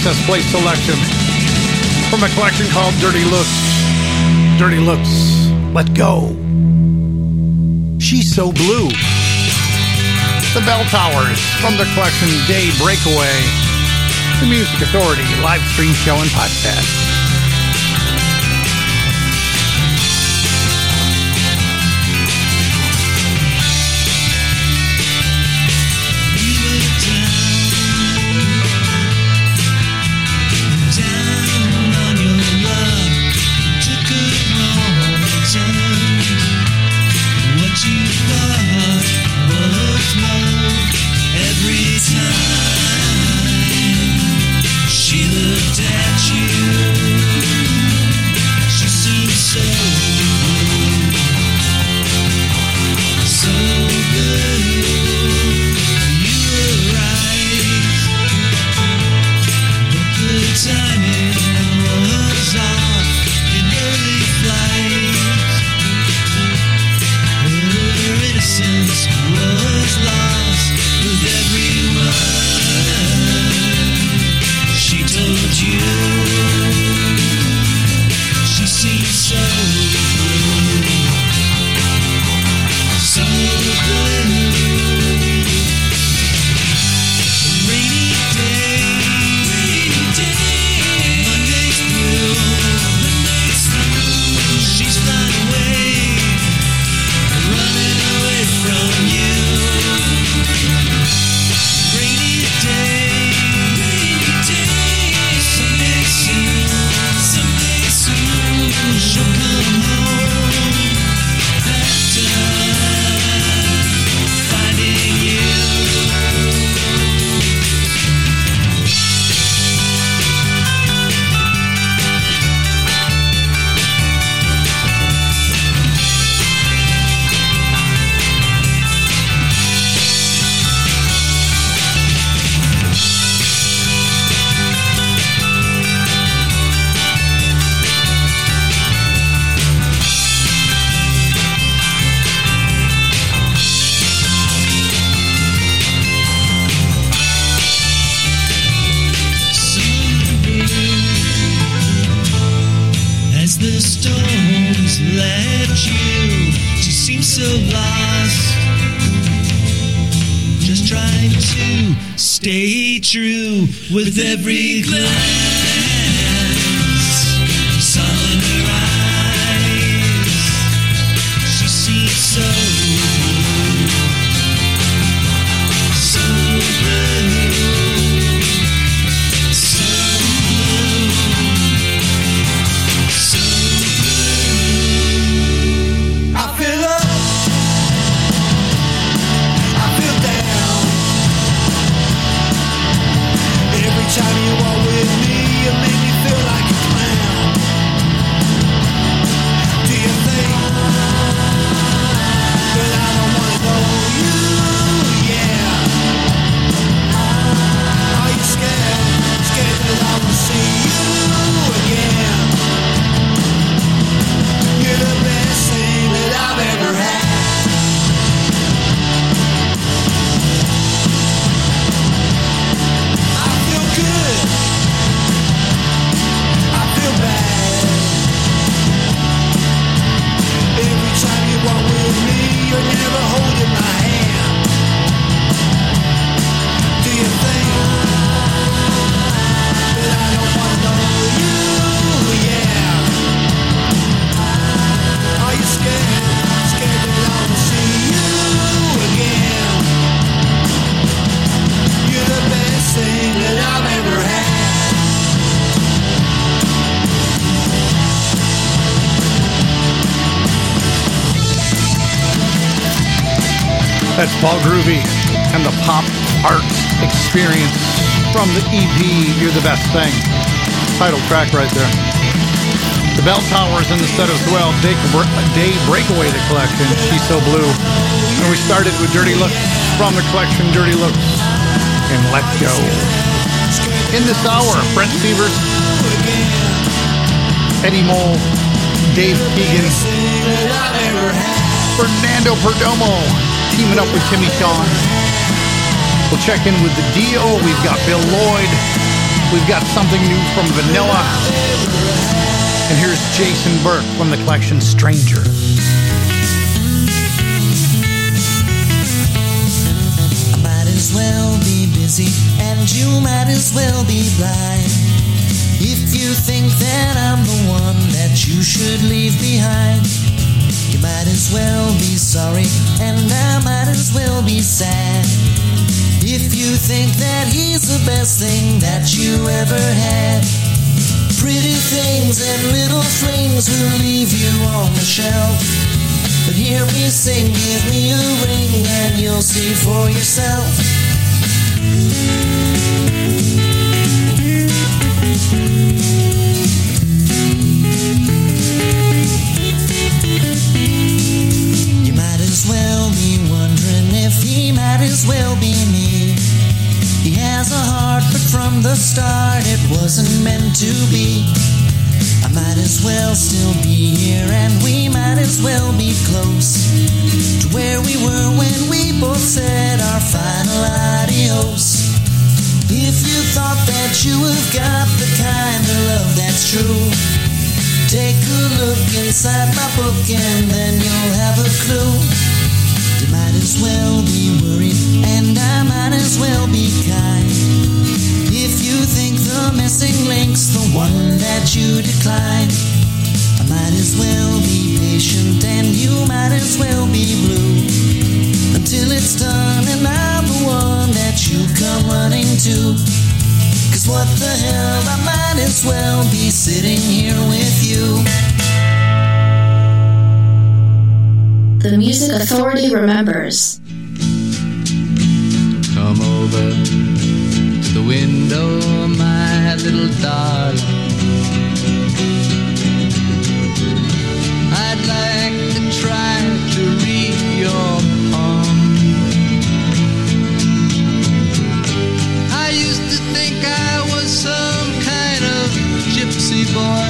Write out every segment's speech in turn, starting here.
access play selection from a collection called Dirty Looks. Dirty Looks, let go. She's so blue. The Bell Towers from the collection Day Breakaway. The Music Authority live stream show and podcast. as the storms left you. to seem so lost. Just trying to stay true with every glance. Pop Art Experience from the EP You're the Best Thing. Title track right there. The Bell Towers in the set as well. Day, Day Breakaway, the collection. She's So Blue. And we started with Dirty Looks from the collection Dirty Looks and Let Go. In this hour, Brent Severs, Eddie Mole, Dave Keegan, Fernando Perdomo teaming up with Timmy Sean. We'll check in with the Dio. We've got Bill Lloyd. We've got something new from Vanilla. And here's Jason Berk from the collection Stranger. I might as well be busy, and you might as well be blind. If you think that I'm the one that you should leave behind, you might as well be sorry, and I might as well be sad. If you think that he's the best thing that you ever had, pretty things and little flings will leave you on the shelf. But hear me sing, give me a ring, and you'll see for yourself. You might as well be wondering if he might as well be me. Has a heart, but from the start it wasn't meant to be. I might as well still be here, and we might as well be close to where we were when we both said our final adios. If you thought that you have got the kind of love that's true, take a look inside my book and then you'll have a clue. You might as well be worried, and I might as well be kind. If you think the missing link's the one that you decline, I might as well be patient, and you might as well be blue. Until it's done, and I'm the one that you come running to. Cause what the hell, I might as well be sitting here with you. The Music Authority remembers. Come over to the window, my little darling. I'd like to try to read your palm. I used to think I was some kind of gypsy boy.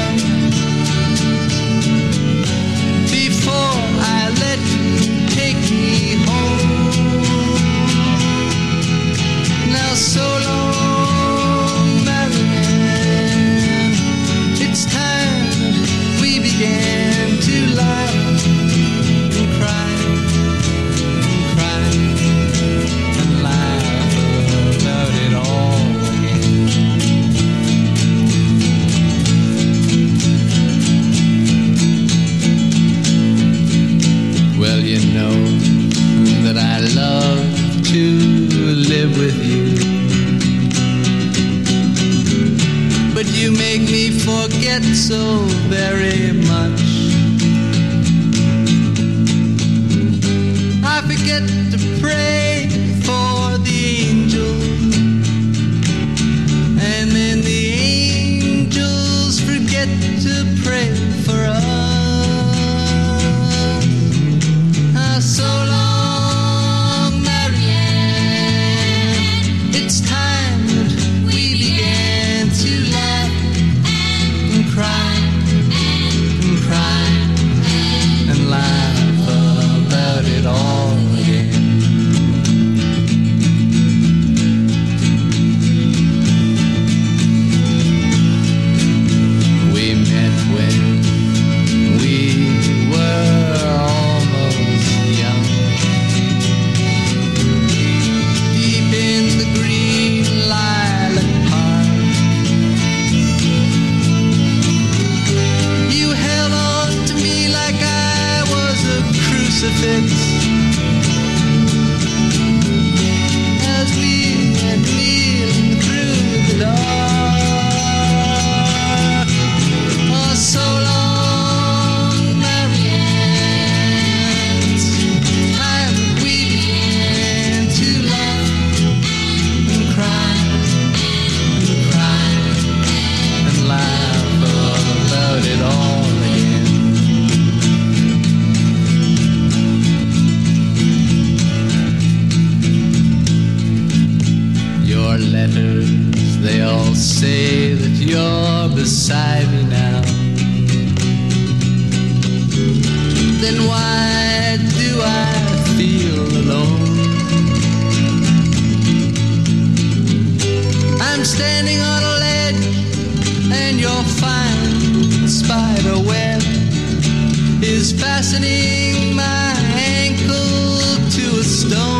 forget so very much. I forget to pray. fastening my ankle to a stone.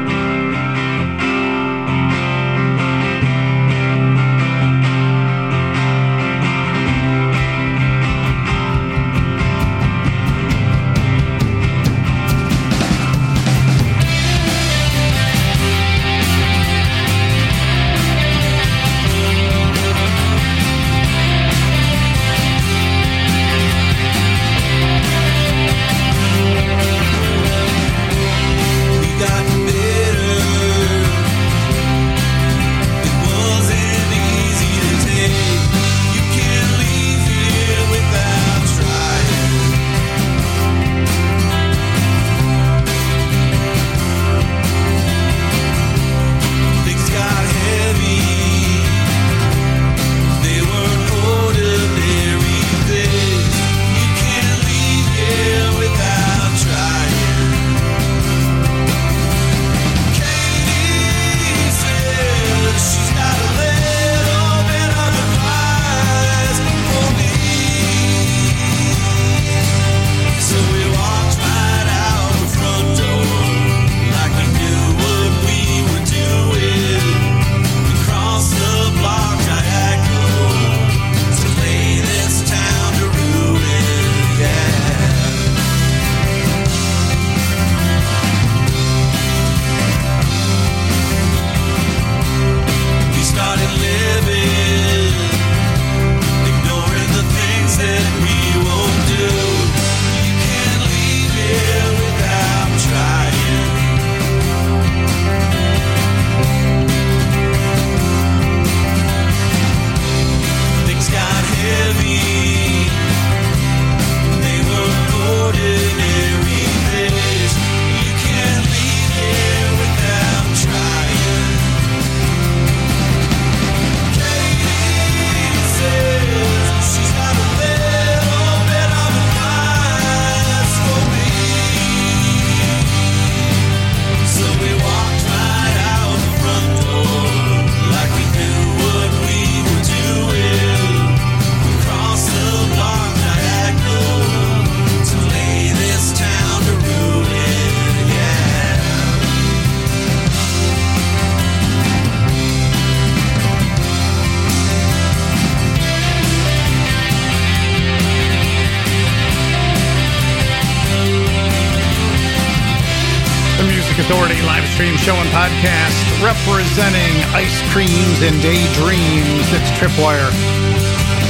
And daydreams. It's Tripwire.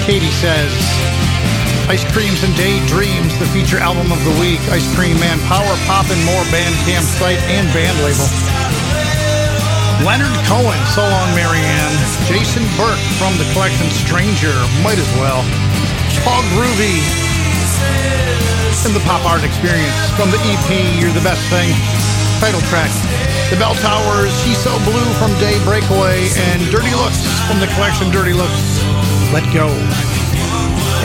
Katie says, Ice Creams and Daydreams, the feature album of the week. Ice Cream Man, Power Pop and More band campsite and band label. Leonard Cohen, So Long Marianne. Jason Berk from the collection Stranger, might as well. Paul Groovy from the Pop Art Experience. From the EP, You're the Best Thing. Title track. The Bell Towers, She's So Blue from Day Breakaway, and Dirty Looks from the collection Dirty Looks. Let Go.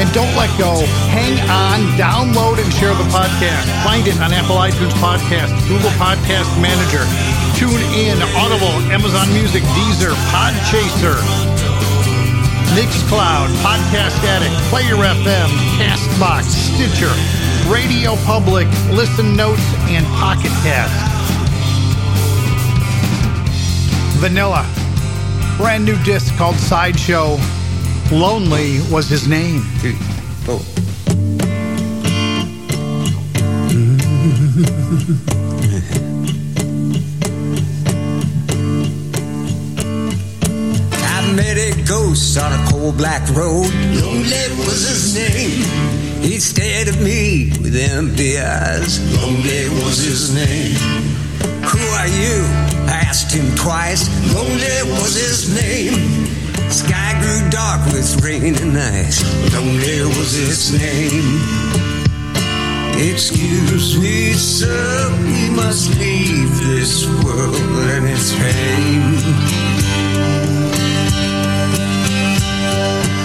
And don't let go. Hang on, download and share the podcast. Find it on Apple iTunes Podcast, Google Podcast Manager, Tune in, Audible, Amazon Music, Deezer, Podchaser, Mixcloud, Podcast Addict, Player FM, Castbox, Stitcher, Radio Public, Listen Notes, and Pocket Cast. Vanilla, brand new disc called Sideshow. Lonely was his name. Oh. I met a ghost on a cold black road. Lonely was his name. He stared at me with empty eyes. Lonely was his name. Who are you? I asked him twice. Lonely was his name. Sky grew dark with rain and ice. Lonely was his name. Excuse me, sir, we must leave this world and its pain.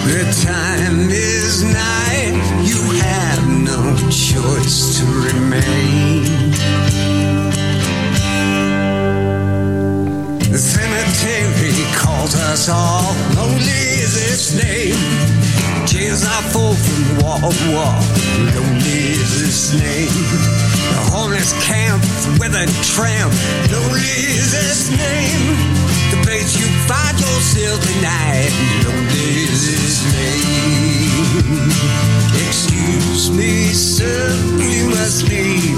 The time is nigh, you have no choice to remain. The cemetery calls us all, lonely is its name. Tears are full from wall to wall, lonely is its name. The homeless camp, with a tramp, lonely is its name. The place you find yourself tonight, lonely is its name. Excuse me, sir, we must leave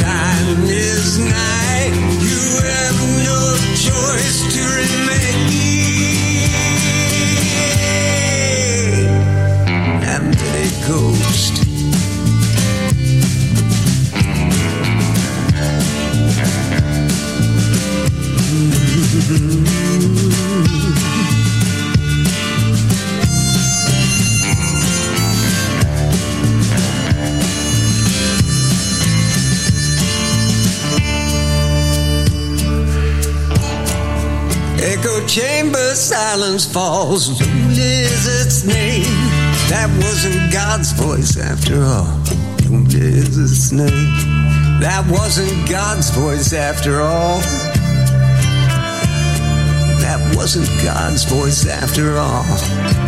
time is nigh. You have no choice to remain. Silence falls. Lonely is its name. That wasn't God's voice after all. Lonely is its name. That wasn't God's voice after all. That wasn't God's voice after all.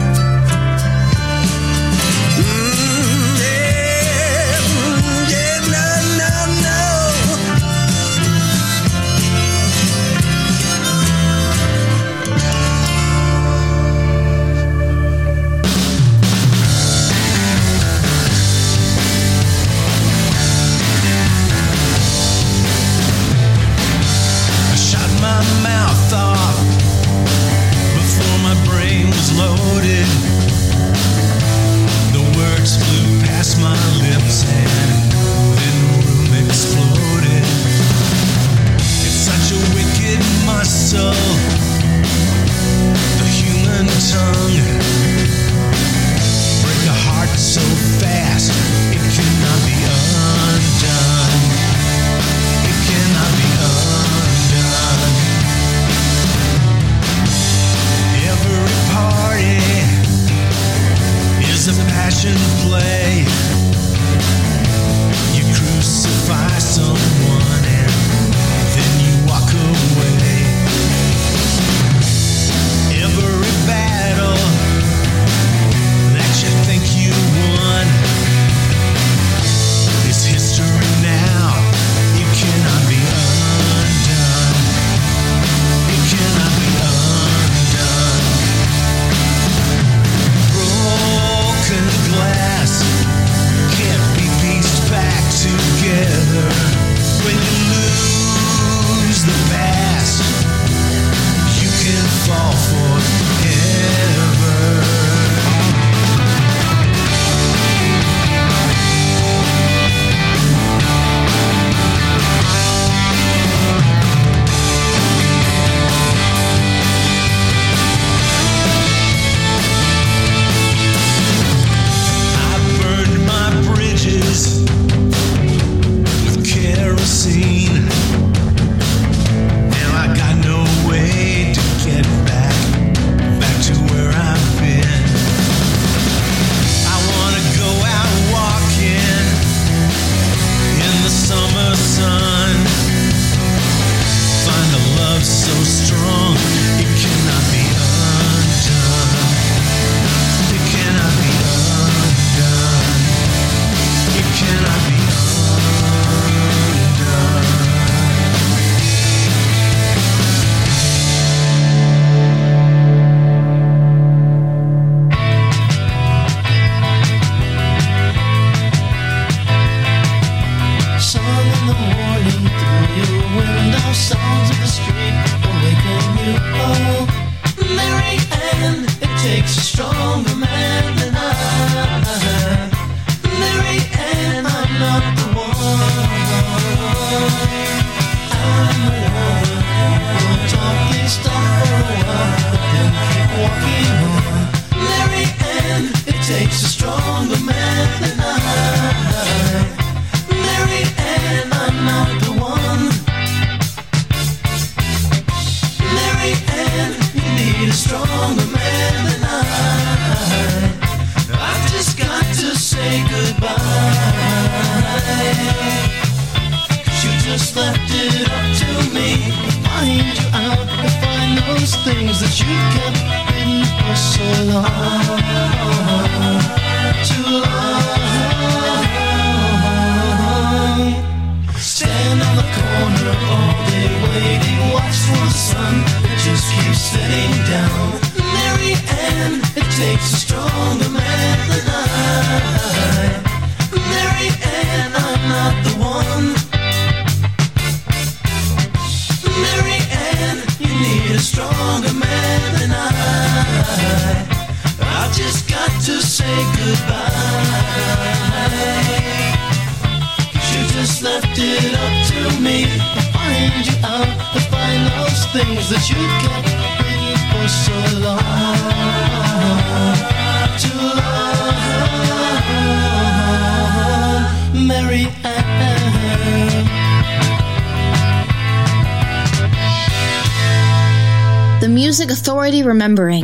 Music Authority Remembering.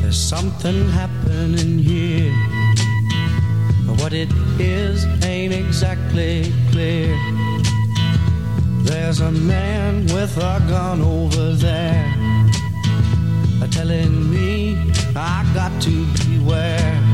There's something happening here. What it is ain't exactly clear. There's a man with a gun over there telling me I got to beware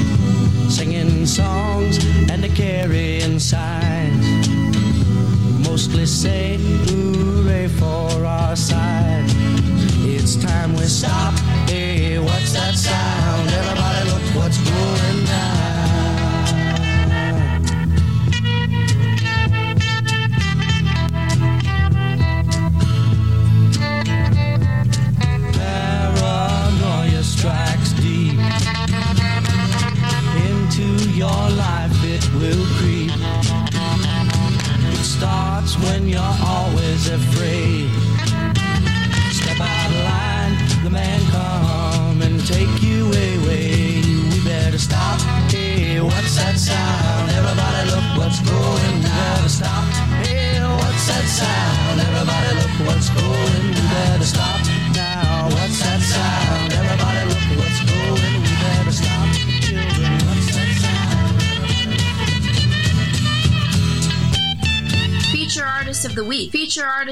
singing songs and they're carrying signs. Mostly say hooray for our side. It's time we stop.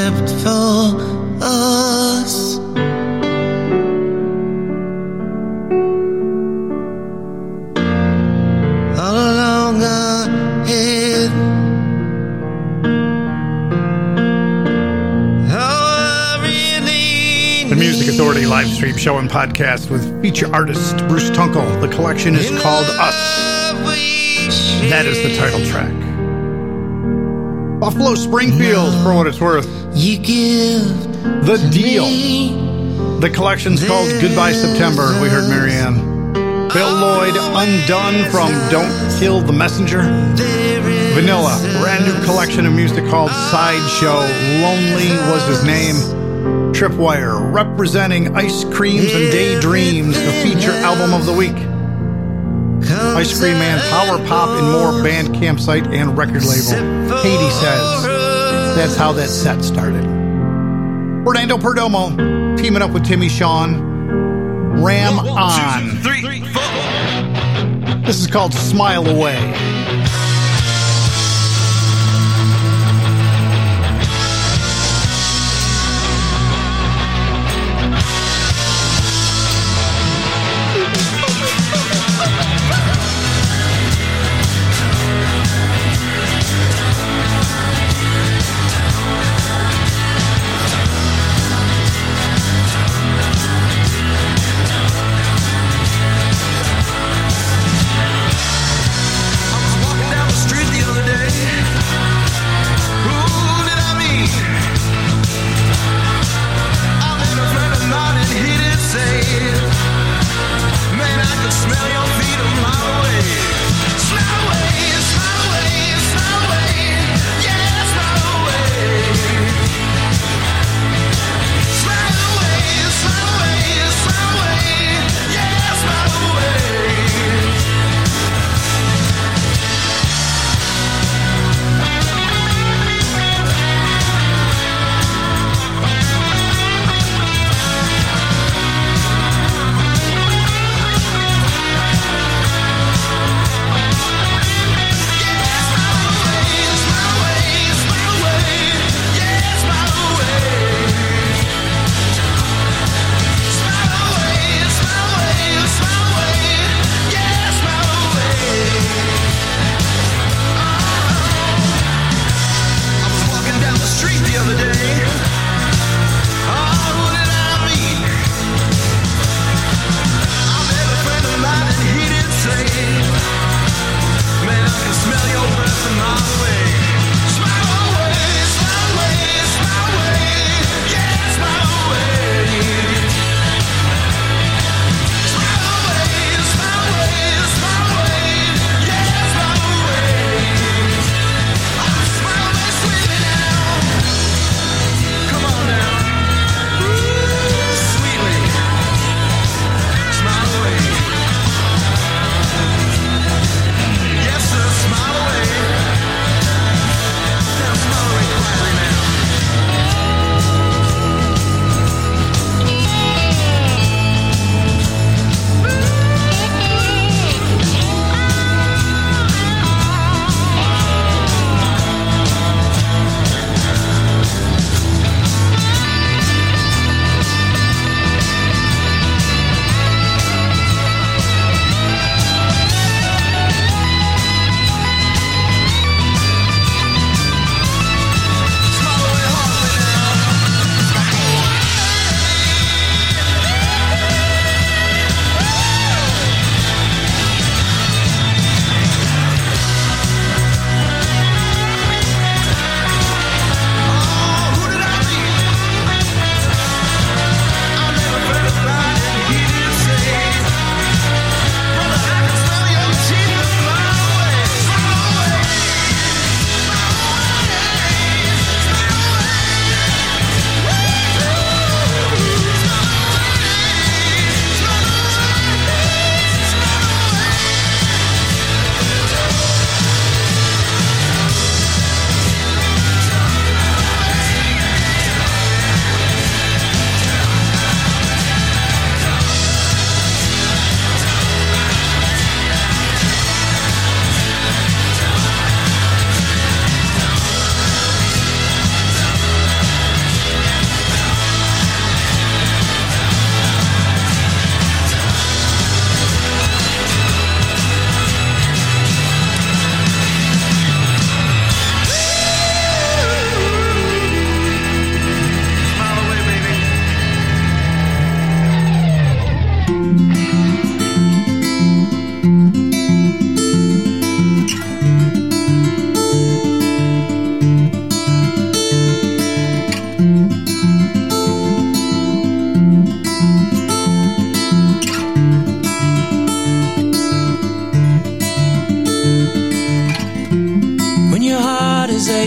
Except for us. all along ahead. Really The Music Authority live stream show and podcast with feature artist Bruce Tunkel. The collection is called Us. That is the title track. Buffalo Springfield, for what it's worth. You give The Deal. me The collection's called Goodbye September. We heard Marianne. Bill Lloyd, Undone from Don't Kill the Messenger. Vanilla, brand new collection of music called Sideshow. Lonely was his name. Tripwire, representing Ice Creams and Daydreams, the feature album of the week. Ice Cream Man, Power Pop, and more band campsite and record label. Katie says that's how that set started. Fernando Perdomo teaming up with Timmy Sean. Ram on. This is called Smile Away.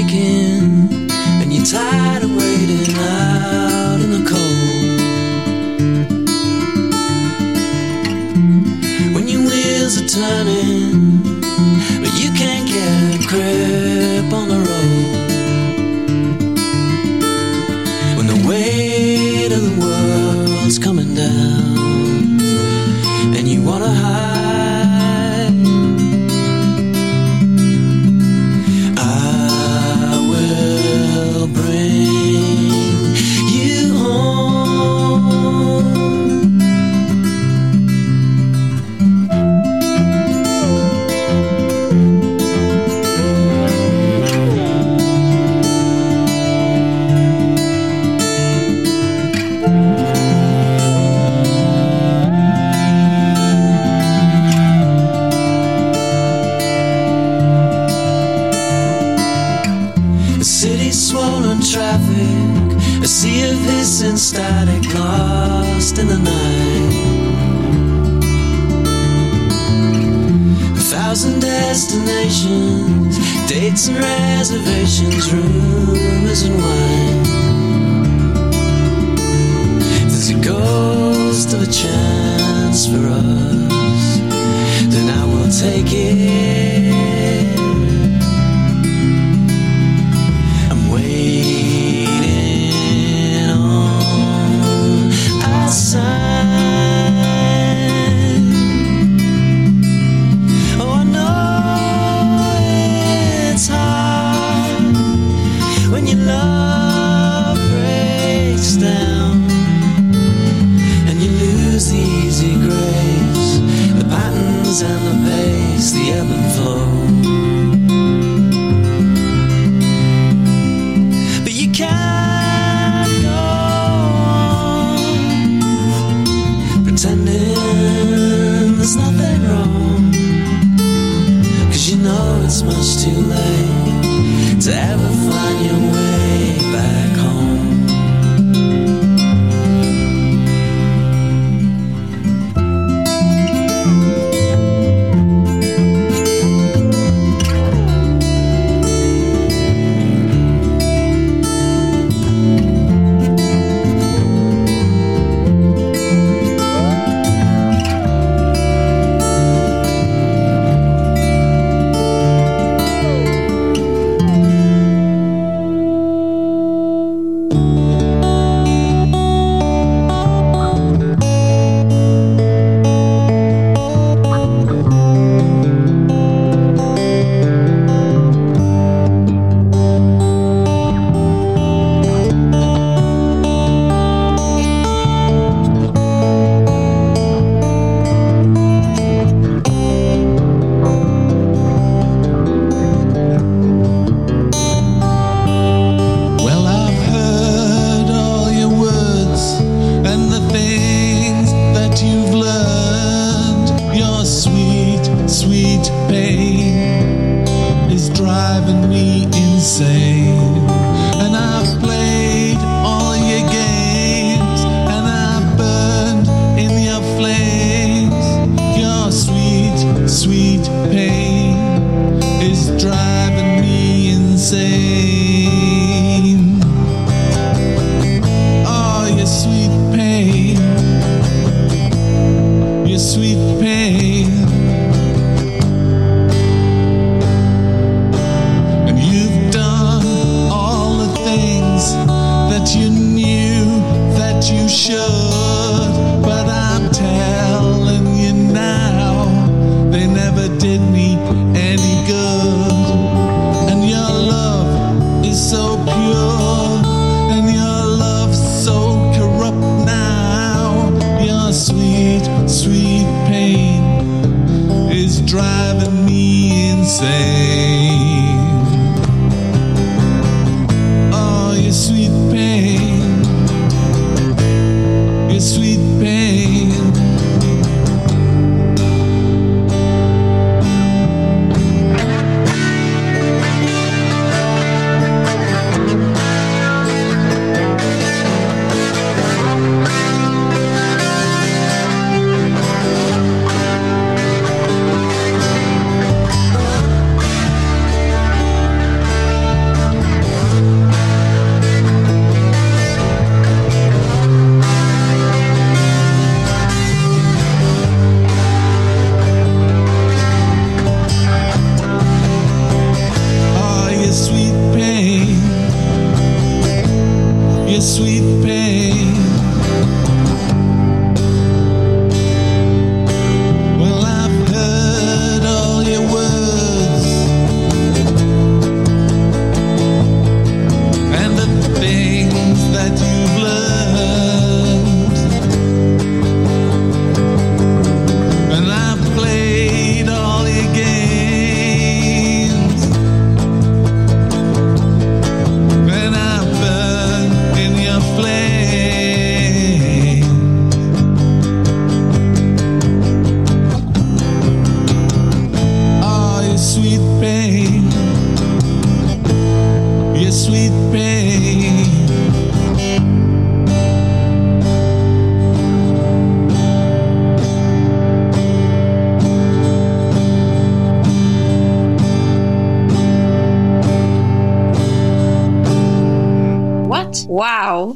taken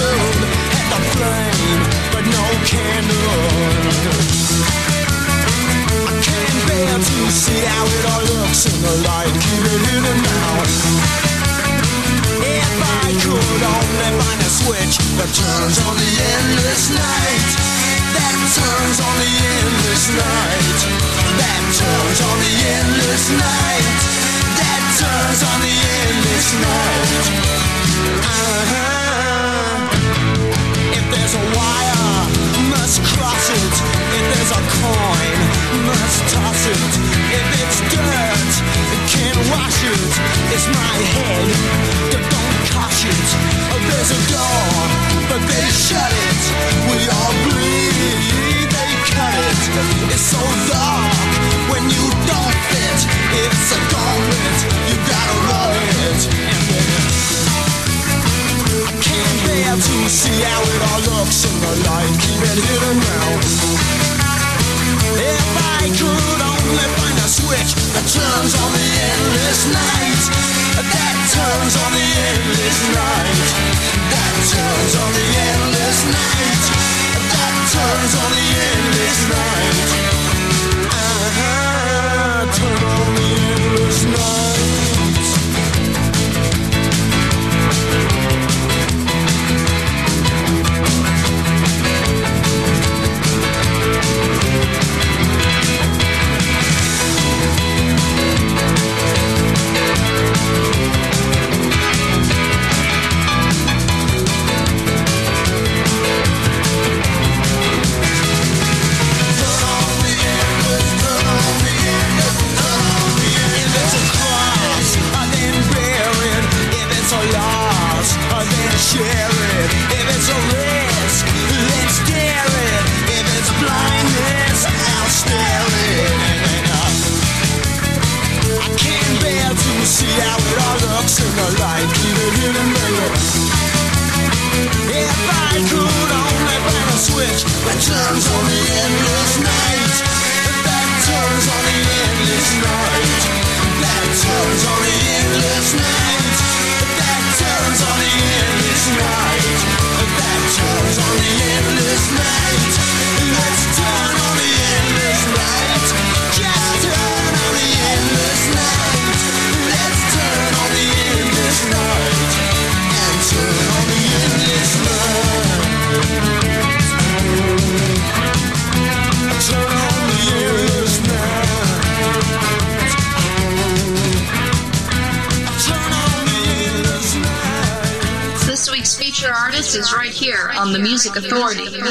the flame, but no candle. I can't bear to see how it all looks in the light, keep it in. If I could only find switch that turns on the endless night, that turns on the endless night, that turns on the endless night, that turns on the endless night. Uh-huh there's a wire, must cross it. If there's a coin, must toss it. on the Music Authority. Music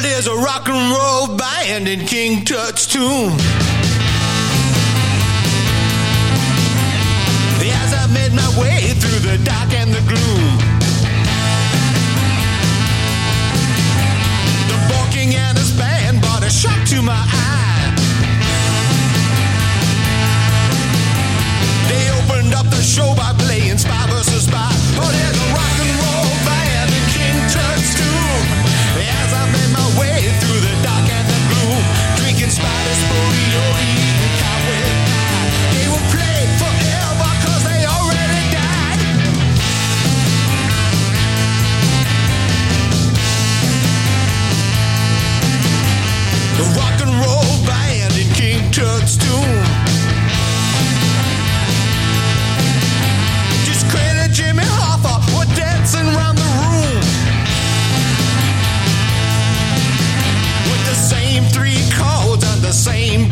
there's a rock and roll band in King Tut's tomb. As I made my way through the dark and the gloom. King and his band brought a shock to my eye. They opened up the show by playing Spy versus Spy. Oh, there's the rock. Just Jimmy Hoffa the room. With the same three chords the same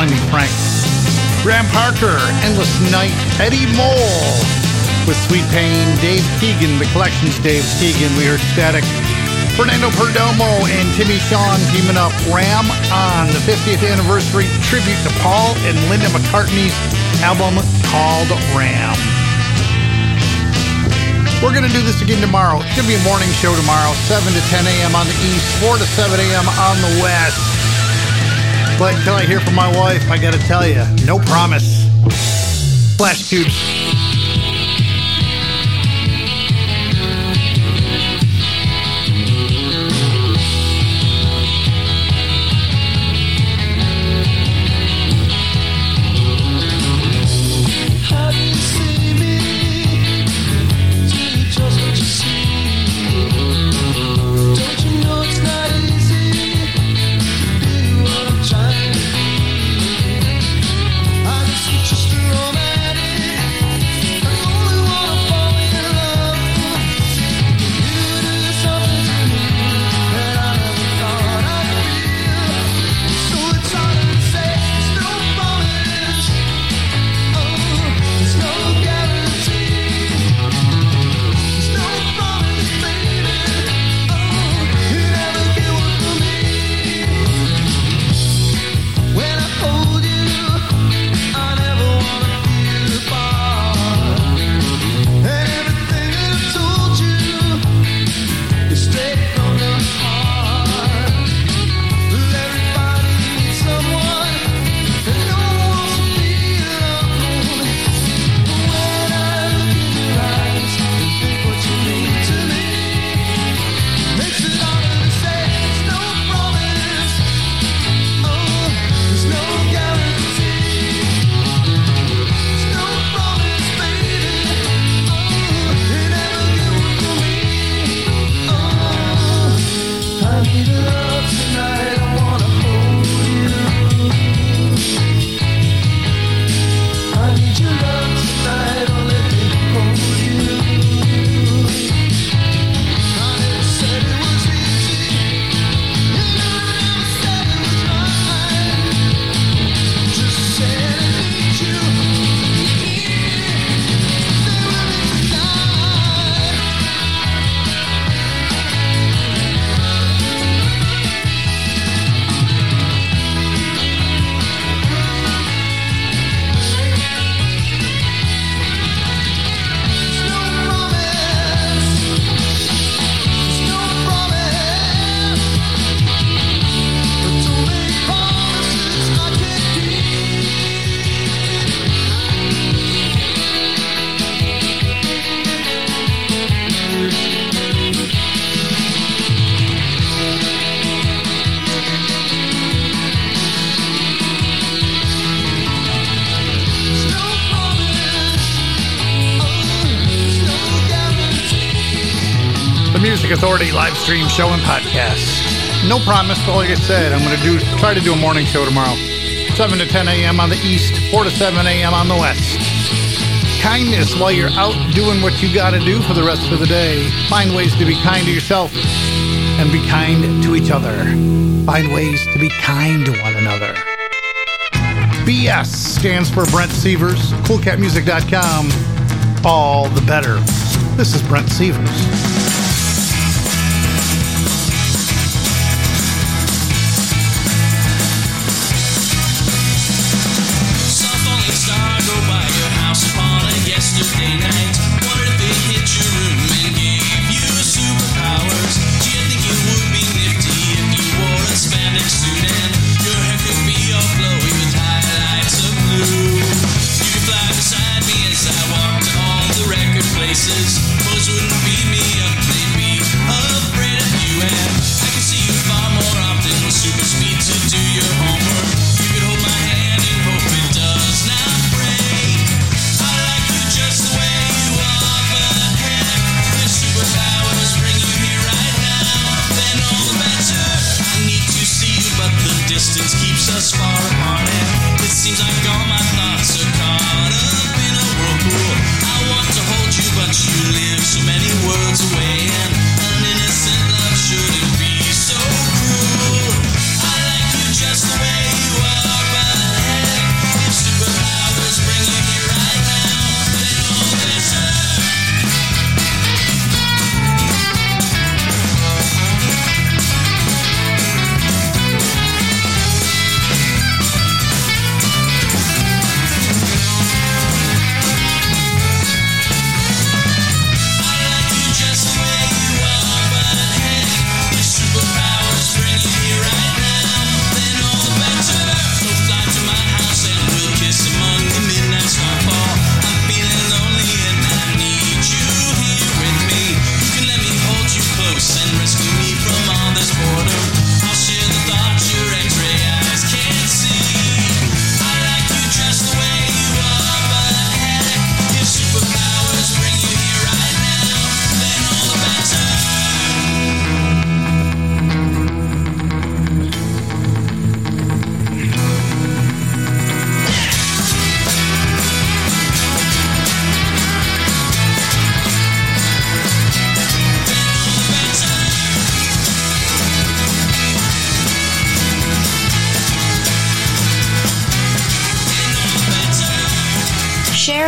Calling Me Frank. Graham Parker, Endless Night, Eddie Mole with Sweet Pain, Dave Keegan, the collections Dave Keegan, we heard Static. Fernando Perdomo and Timmy Sean teaming up Ram on the 50th anniversary tribute to Paul and Linda McCartney's album called Ram. We're going to do this again tomorrow. It's going to be a morning show tomorrow, 7 to 10 a.m. on the east, 4 to 7 a.m. on the west. But until I hear from my wife, I got to tell you, no promise. Flash tubes. Stream show and podcast. No promise, but like I said, I'm going to do try to do a morning show tomorrow. 7 to 10 a.m. on the east, 4 to 7 a.m. on the west. Kindness while you're out doing what you got to do for the rest of the day. Find ways to be kind to yourself and be kind to each other. Find ways to be kind to one another. BS stands for Brent Severs, coolcatmusic.com. All the better. This is Brent Severs.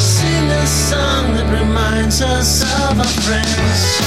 Sing a song that reminds us of our friends.